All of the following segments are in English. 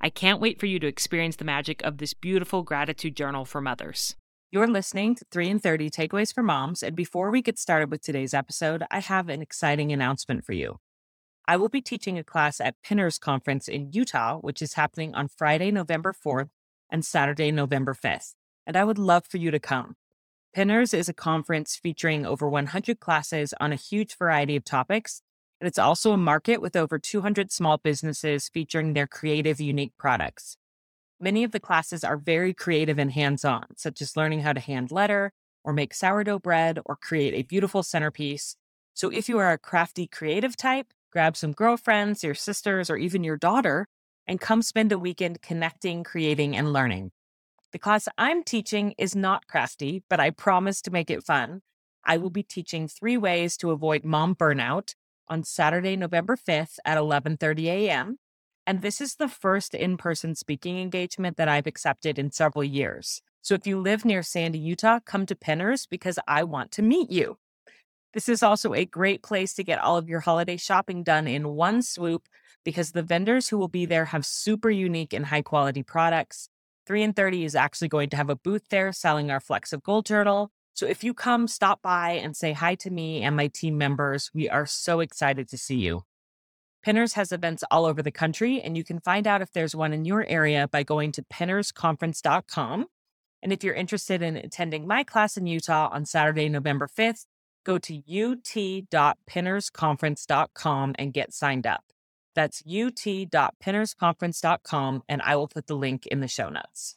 I can't wait for you to experience the magic of this beautiful gratitude journal for mothers. You're listening to 3 and 30 Takeaways for Moms, and before we get started with today's episode, I have an exciting announcement for you. I will be teaching a class at Pinners Conference in Utah, which is happening on Friday, November 4th and Saturday, November 5th. And I would love for you to come. Pinners is a conference featuring over 100 classes on a huge variety of topics. And it's also a market with over 200 small businesses featuring their creative, unique products. Many of the classes are very creative and hands on, such as learning how to hand letter or make sourdough bread or create a beautiful centerpiece. So if you are a crafty, creative type, grab some girlfriends, your sisters, or even your daughter, and come spend a weekend connecting, creating, and learning. The class I'm teaching is not crafty, but I promise to make it fun. I will be teaching three ways to avoid mom burnout on Saturday, November 5th at 11:30 a.m. And this is the first in-person speaking engagement that I've accepted in several years. So if you live near Sandy, Utah, come to Pinners because I want to meet you. This is also a great place to get all of your holiday shopping done in one swoop because the vendors who will be there have super unique and high quality products. 3 and 30 is actually going to have a booth there selling our Flecks of Gold journal. So if you come, stop by and say hi to me and my team members. We are so excited to see you. Pinners has events all over the country, and you can find out if there's one in your area by going to pinnersconference.com. And if you're interested in attending my class in Utah on Saturday, November 5th, go to ut.pinnersconference.com and get signed up. That's ut.pinnersconference.com, and I will put the link in the show notes.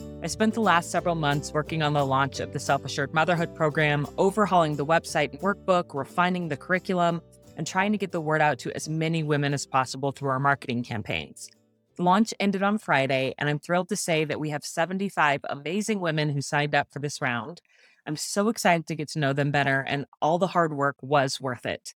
I spent the last several months working on the launch of the Self Assured Motherhood program, overhauling the website and workbook, refining the curriculum, and trying to get the word out to as many women as possible through our marketing campaigns. The launch ended on Friday, and I'm thrilled to say that we have 75 amazing women who signed up for this round, I'm so excited to get to know them better, and all the hard work was worth it.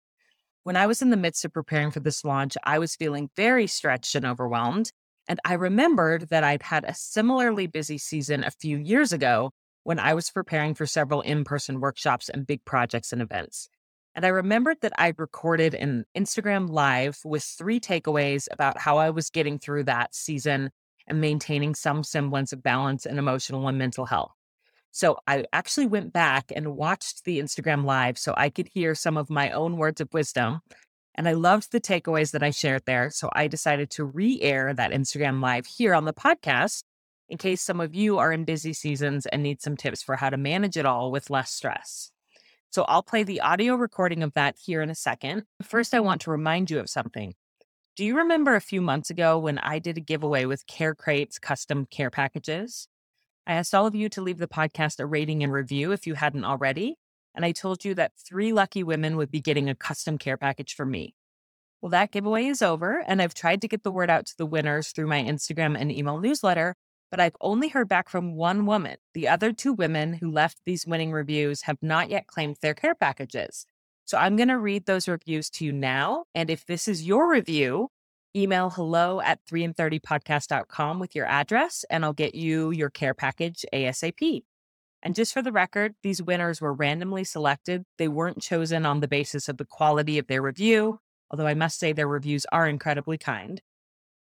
When I was in the midst of preparing for this launch, I was feeling very stretched and overwhelmed. And I remembered that I'd had a similarly busy season a few years ago when I was preparing for several in person workshops and big projects and events. And I remembered that I'd recorded an Instagram live with three takeaways about how I was getting through that season and maintaining some semblance of balance and emotional and mental health. So I actually went back and watched the Instagram live so I could hear some of my own words of wisdom. And I loved the takeaways that I shared there. So I decided to re air that Instagram live here on the podcast in case some of you are in busy seasons and need some tips for how to manage it all with less stress. So I'll play the audio recording of that here in a second. First, I want to remind you of something. Do you remember a few months ago when I did a giveaway with Care Crates custom care packages? I asked all of you to leave the podcast a rating and review if you hadn't already. And I told you that three lucky women would be getting a custom care package from me. Well, that giveaway is over, and I've tried to get the word out to the winners through my Instagram and email newsletter, but I've only heard back from one woman. The other two women who left these winning reviews have not yet claimed their care packages. So I'm going to read those reviews to you now. And if this is your review, Email hello at 3 and 30podcast.com with your address, and I'll get you your care package ASAP. And just for the record, these winners were randomly selected. They weren't chosen on the basis of the quality of their review, although I must say their reviews are incredibly kind.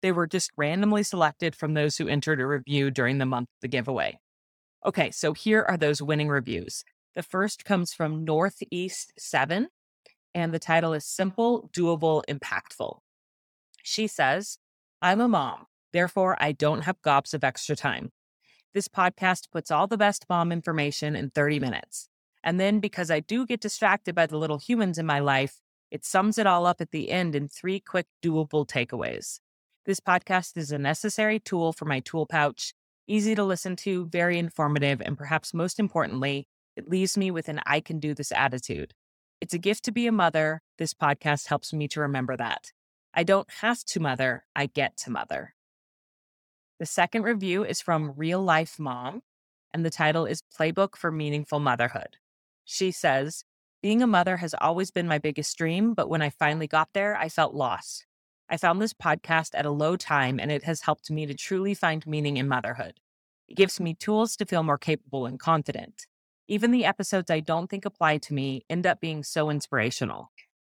They were just randomly selected from those who entered a review during the month of the giveaway. Okay, so here are those winning reviews. The first comes from Northeast 7, and the title is Simple, Doable, Impactful. She says, I'm a mom, therefore, I don't have gobs of extra time. This podcast puts all the best mom information in 30 minutes. And then, because I do get distracted by the little humans in my life, it sums it all up at the end in three quick, doable takeaways. This podcast is a necessary tool for my tool pouch, easy to listen to, very informative, and perhaps most importantly, it leaves me with an I can do this attitude. It's a gift to be a mother. This podcast helps me to remember that. I don't have to mother, I get to mother. The second review is from Real Life Mom, and the title is Playbook for Meaningful Motherhood. She says, Being a mother has always been my biggest dream, but when I finally got there, I felt lost. I found this podcast at a low time, and it has helped me to truly find meaning in motherhood. It gives me tools to feel more capable and confident. Even the episodes I don't think apply to me end up being so inspirational.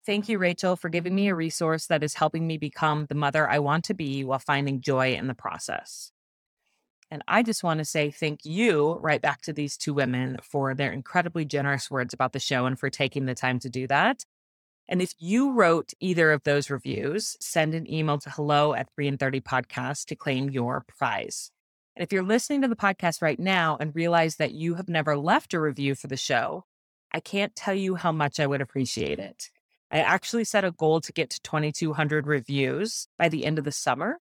Thank you, Rachel, for giving me a resource that is helping me become the mother I want to be while finding joy in the process. And I just want to say thank you right back to these two women for their incredibly generous words about the show and for taking the time to do that. And if you wrote either of those reviews, send an email to hello at 3 and 30 podcast to claim your prize. And if you're listening to the podcast right now and realize that you have never left a review for the show, I can't tell you how much I would appreciate it. I actually set a goal to get to 2,200 reviews by the end of the summer.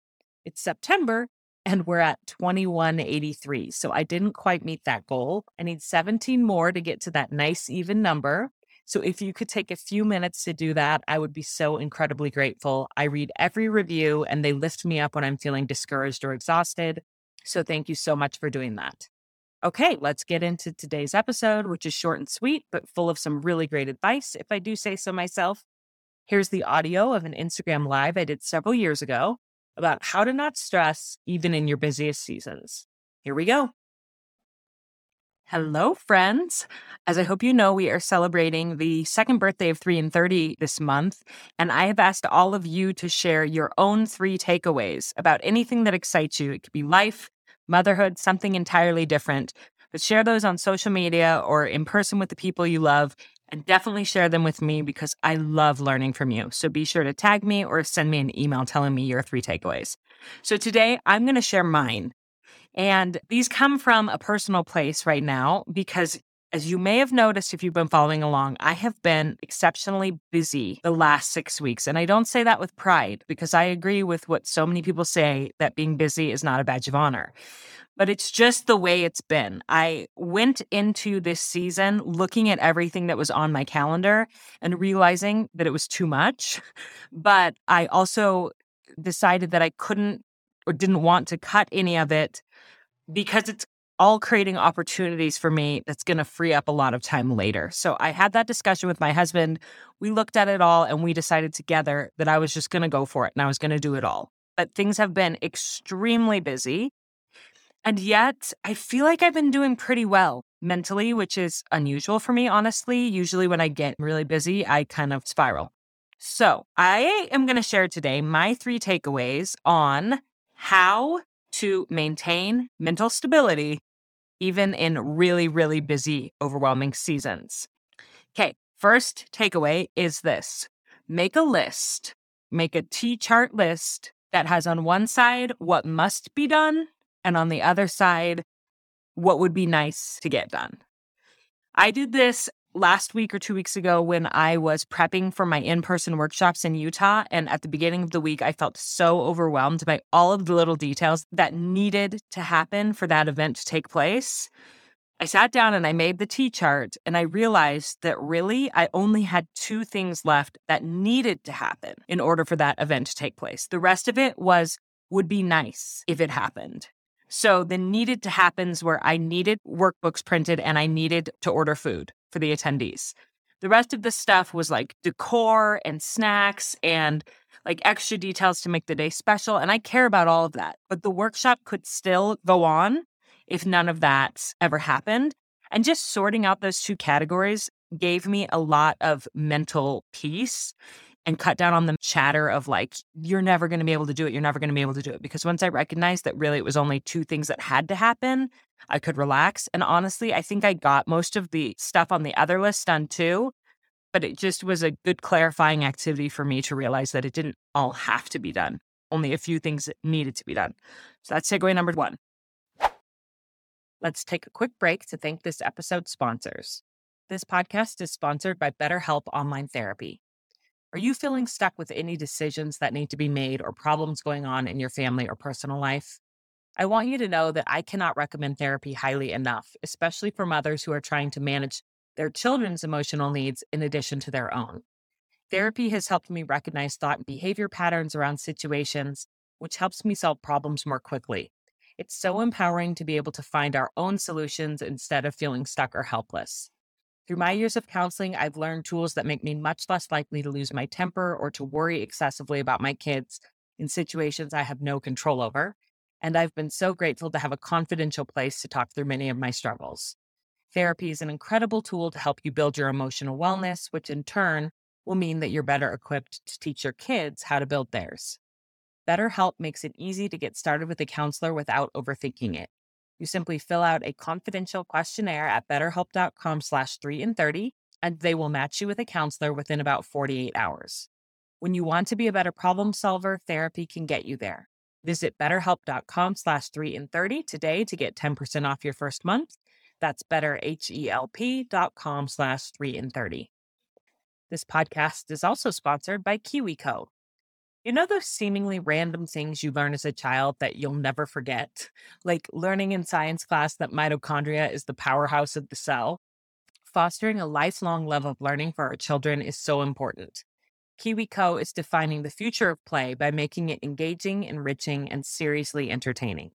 It's September and we're at 2183. So I didn't quite meet that goal. I need 17 more to get to that nice even number. So if you could take a few minutes to do that, I would be so incredibly grateful. I read every review and they lift me up when I'm feeling discouraged or exhausted. So thank you so much for doing that. Okay, let's get into today's episode, which is short and sweet, but full of some really great advice, if I do say so myself. Here's the audio of an Instagram live I did several years ago about how to not stress even in your busiest seasons. Here we go. Hello, friends. As I hope you know, we are celebrating the second birthday of 3 and 30 this month. And I have asked all of you to share your own three takeaways about anything that excites you. It could be life, motherhood, something entirely different. But share those on social media or in person with the people you love. And definitely share them with me because I love learning from you. So be sure to tag me or send me an email telling me your three takeaways. So today I'm going to share mine. And these come from a personal place right now because as you may have noticed if you've been following along, I have been exceptionally busy the last six weeks. And I don't say that with pride because I agree with what so many people say that being busy is not a badge of honor. But it's just the way it's been. I went into this season looking at everything that was on my calendar and realizing that it was too much. But I also decided that I couldn't or didn't want to cut any of it because it's all creating opportunities for me that's going to free up a lot of time later. So I had that discussion with my husband. We looked at it all and we decided together that I was just going to go for it and I was going to do it all. But things have been extremely busy. And yet, I feel like I've been doing pretty well mentally, which is unusual for me, honestly. Usually, when I get really busy, I kind of spiral. So, I am going to share today my three takeaways on how to maintain mental stability even in really, really busy, overwhelming seasons. Okay, first takeaway is this make a list, make a T chart list that has on one side what must be done, and on the other side, what would be nice to get done. I did this last week or two weeks ago when I was prepping for my in person workshops in Utah. And at the beginning of the week, I felt so overwhelmed by all of the little details that needed to happen for that event to take place. I sat down and I made the T chart and I realized that really I only had two things left that needed to happen in order for that event to take place. The rest of it was would be nice if it happened. So the needed to happens where I needed workbooks printed and I needed to order food for the attendees. The rest of the stuff was like decor and snacks and like extra details to make the day special. And I care about all of that. But the workshop could still go on if none of that ever happened. And just sorting out those two categories gave me a lot of mental peace and cut down on the chatter of like, you're never going to be able to do it. You're never going to be able to do it. Because once I recognized that really it was only two things that had to happen, I could relax. And honestly, I think I got most of the stuff on the other list done too. But it just was a good clarifying activity for me to realize that it didn't all have to be done. Only a few things needed to be done. So that's takeaway number one. Let's take a quick break to thank this episode's sponsors. This podcast is sponsored by BetterHelp Online Therapy. Are you feeling stuck with any decisions that need to be made or problems going on in your family or personal life? I want you to know that I cannot recommend therapy highly enough, especially for mothers who are trying to manage their children's emotional needs in addition to their own. Therapy has helped me recognize thought and behavior patterns around situations, which helps me solve problems more quickly. It's so empowering to be able to find our own solutions instead of feeling stuck or helpless. Through my years of counseling, I've learned tools that make me much less likely to lose my temper or to worry excessively about my kids in situations I have no control over. And I've been so grateful to have a confidential place to talk through many of my struggles. Therapy is an incredible tool to help you build your emotional wellness, which in turn will mean that you're better equipped to teach your kids how to build theirs. BetterHelp makes it easy to get started with a counselor without overthinking it. You simply fill out a confidential questionnaire at betterhelp.com slash 3 in 30, and they will match you with a counselor within about 48 hours. When you want to be a better problem solver, therapy can get you there. Visit betterhelp.com slash 3 in 30 today to get 10% off your first month. That's betterhelp.com slash 3 in 30. This podcast is also sponsored by KiwiCo. You know those seemingly random things you learn as a child that you'll never forget? Like learning in science class that mitochondria is the powerhouse of the cell? Fostering a lifelong love of learning for our children is so important. KiwiCo is defining the future of play by making it engaging, enriching, and seriously entertaining.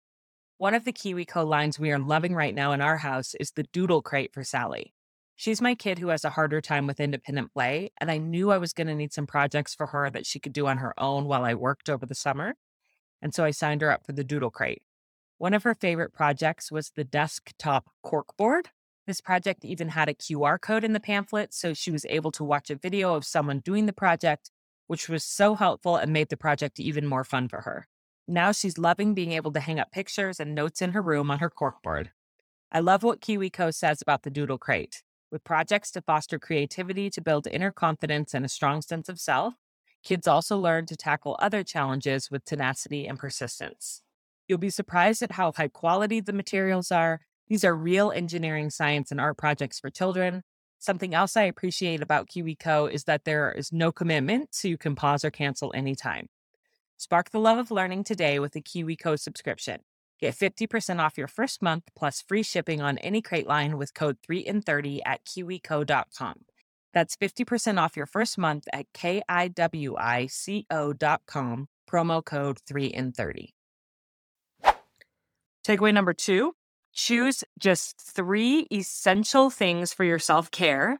One of the KiwiCo lines we are loving right now in our house is the Doodle Crate for Sally. She's my kid who has a harder time with independent play, and I knew I was going to need some projects for her that she could do on her own while I worked over the summer. And so I signed her up for the Doodle Crate. One of her favorite projects was the desktop corkboard. This project even had a QR code in the pamphlet, so she was able to watch a video of someone doing the project, which was so helpful and made the project even more fun for her. Now she's loving being able to hang up pictures and notes in her room on her corkboard. I love what KiwiCo says about the Doodle Crate. With projects to foster creativity, to build inner confidence and a strong sense of self, kids also learn to tackle other challenges with tenacity and persistence. You'll be surprised at how high quality the materials are. These are real engineering, science, and art projects for children. Something else I appreciate about KiwiCo is that there is no commitment, so you can pause or cancel anytime. Spark the love of learning today with a KiwiCo subscription. Get 50% off your first month plus free shipping on any crate line with code 3 and 30 at kiwico.com. That's 50% off your first month at kiwico.com, promo code 3 and 30. Takeaway number two choose just three essential things for your self care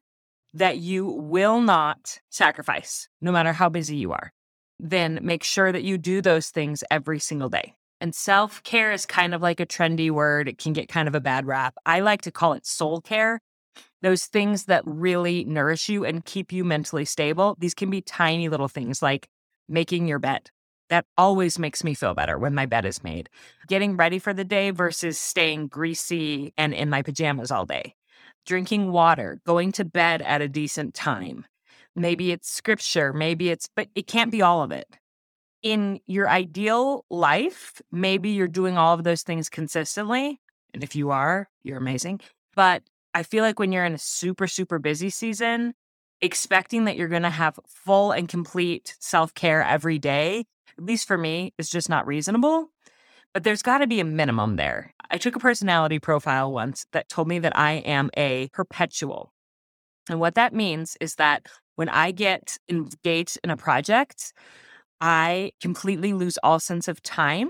that you will not sacrifice, no matter how busy you are. Then make sure that you do those things every single day. And self care is kind of like a trendy word. It can get kind of a bad rap. I like to call it soul care. Those things that really nourish you and keep you mentally stable. These can be tiny little things like making your bed. That always makes me feel better when my bed is made. Getting ready for the day versus staying greasy and in my pajamas all day. Drinking water, going to bed at a decent time. Maybe it's scripture, maybe it's, but it can't be all of it in your ideal life, maybe you're doing all of those things consistently. And if you are, you're amazing. But I feel like when you're in a super, super busy season, expecting that you're going to have full and complete self care every day, at least for me, is just not reasonable. But there's got to be a minimum there. I took a personality profile once that told me that I am a perpetual. And what that means is that when I get engaged in a project, I completely lose all sense of time.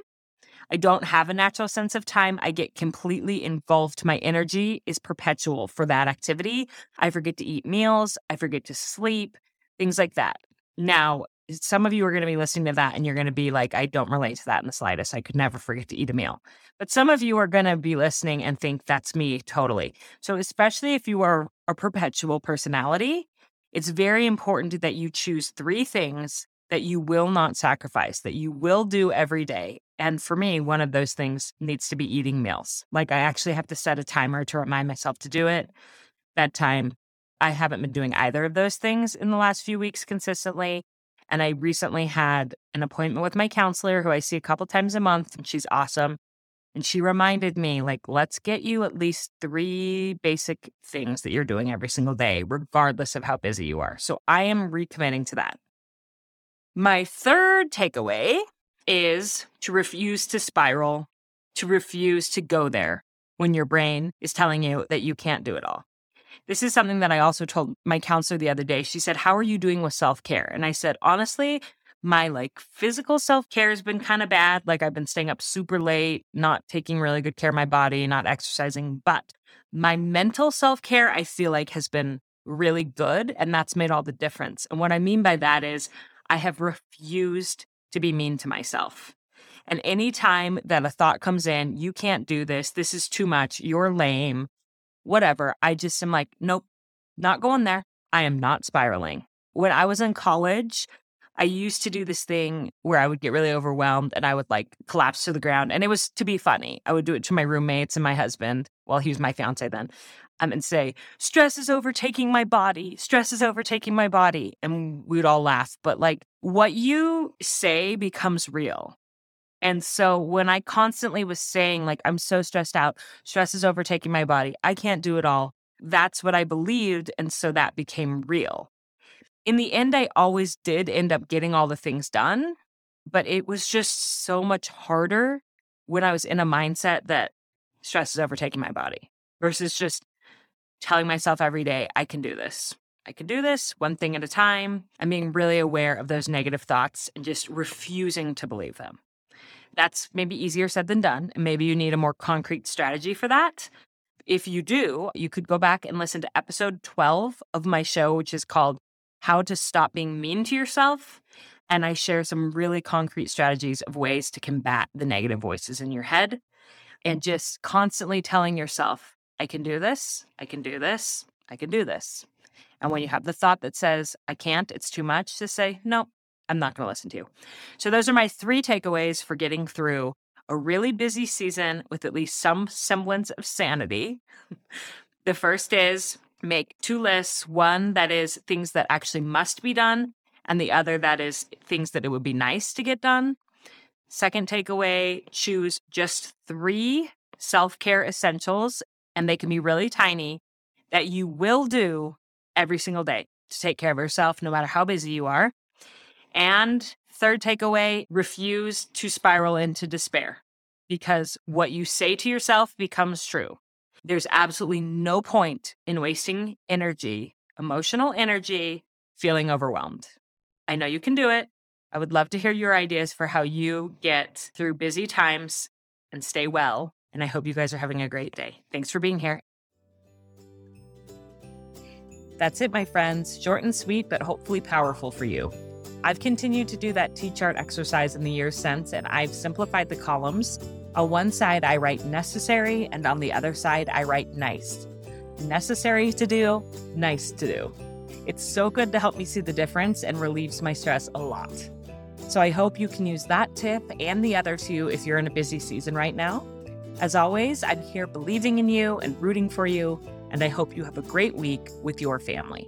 I don't have a natural sense of time. I get completely involved. My energy is perpetual for that activity. I forget to eat meals. I forget to sleep, things like that. Now, some of you are going to be listening to that and you're going to be like, I don't relate to that in the slightest. I could never forget to eat a meal. But some of you are going to be listening and think that's me totally. So, especially if you are a perpetual personality, it's very important that you choose three things that you will not sacrifice, that you will do every day. And for me, one of those things needs to be eating meals. Like I actually have to set a timer to remind myself to do it. Bedtime. I haven't been doing either of those things in the last few weeks consistently. And I recently had an appointment with my counselor who I see a couple times a month, and she's awesome. And she reminded me, like, let's get you at least three basic things that you're doing every single day, regardless of how busy you are. So I am recommitting to that. My third takeaway is to refuse to spiral, to refuse to go there when your brain is telling you that you can't do it all. This is something that I also told my counselor the other day. She said, How are you doing with self care? And I said, Honestly, my like physical self care has been kind of bad. Like I've been staying up super late, not taking really good care of my body, not exercising. But my mental self care, I feel like has been really good. And that's made all the difference. And what I mean by that is I have refused to be mean to myself. And anytime that a thought comes in, you can't do this, this is too much, you're lame, whatever, I just am like, nope, not going there. I am not spiraling. When I was in college, I used to do this thing where I would get really overwhelmed and I would like collapse to the ground. And it was to be funny. I would do it to my roommates and my husband. Well, he was my fiance then um, and say, stress is overtaking my body, stress is overtaking my body. And we'd all laugh. But like what you say becomes real. And so when I constantly was saying, like, I'm so stressed out, stress is overtaking my body, I can't do it all, that's what I believed. And so that became real. In the end, I always did end up getting all the things done, but it was just so much harder when I was in a mindset that stress is overtaking my body versus just telling myself every day, I can do this. I can do this one thing at a time. I'm being really aware of those negative thoughts and just refusing to believe them. That's maybe easier said than done. And maybe you need a more concrete strategy for that. If you do, you could go back and listen to episode 12 of my show, which is called How to Stop Being Mean to Yourself. And I share some really concrete strategies of ways to combat the negative voices in your head and just constantly telling yourself, I can do this. I can do this. I can do this. And when you have the thought that says, I can't, it's too much, to say, no, I'm not going to listen to you. So, those are my three takeaways for getting through a really busy season with at least some semblance of sanity. the first is make two lists one that is things that actually must be done, and the other that is things that it would be nice to get done. Second takeaway choose just three self care essentials and they can be really tiny that you will do every single day to take care of yourself, no matter how busy you are. And third takeaway refuse to spiral into despair because what you say to yourself becomes true. There's absolutely no point in wasting energy, emotional energy, feeling overwhelmed. I know you can do it. I would love to hear your ideas for how you get through busy times and stay well and I hope you guys are having a great day. Thanks for being here. That's it, my friends. Short and sweet, but hopefully powerful for you. I've continued to do that T chart exercise in the years since, and I've simplified the columns. On one side, I write necessary, and on the other side, I write nice. Necessary to do, nice to do. It's so good to help me see the difference and relieves my stress a lot. So I hope you can use that tip and the other two if you're in a busy season right now. As always, I'm here believing in you and rooting for you, and I hope you have a great week with your family.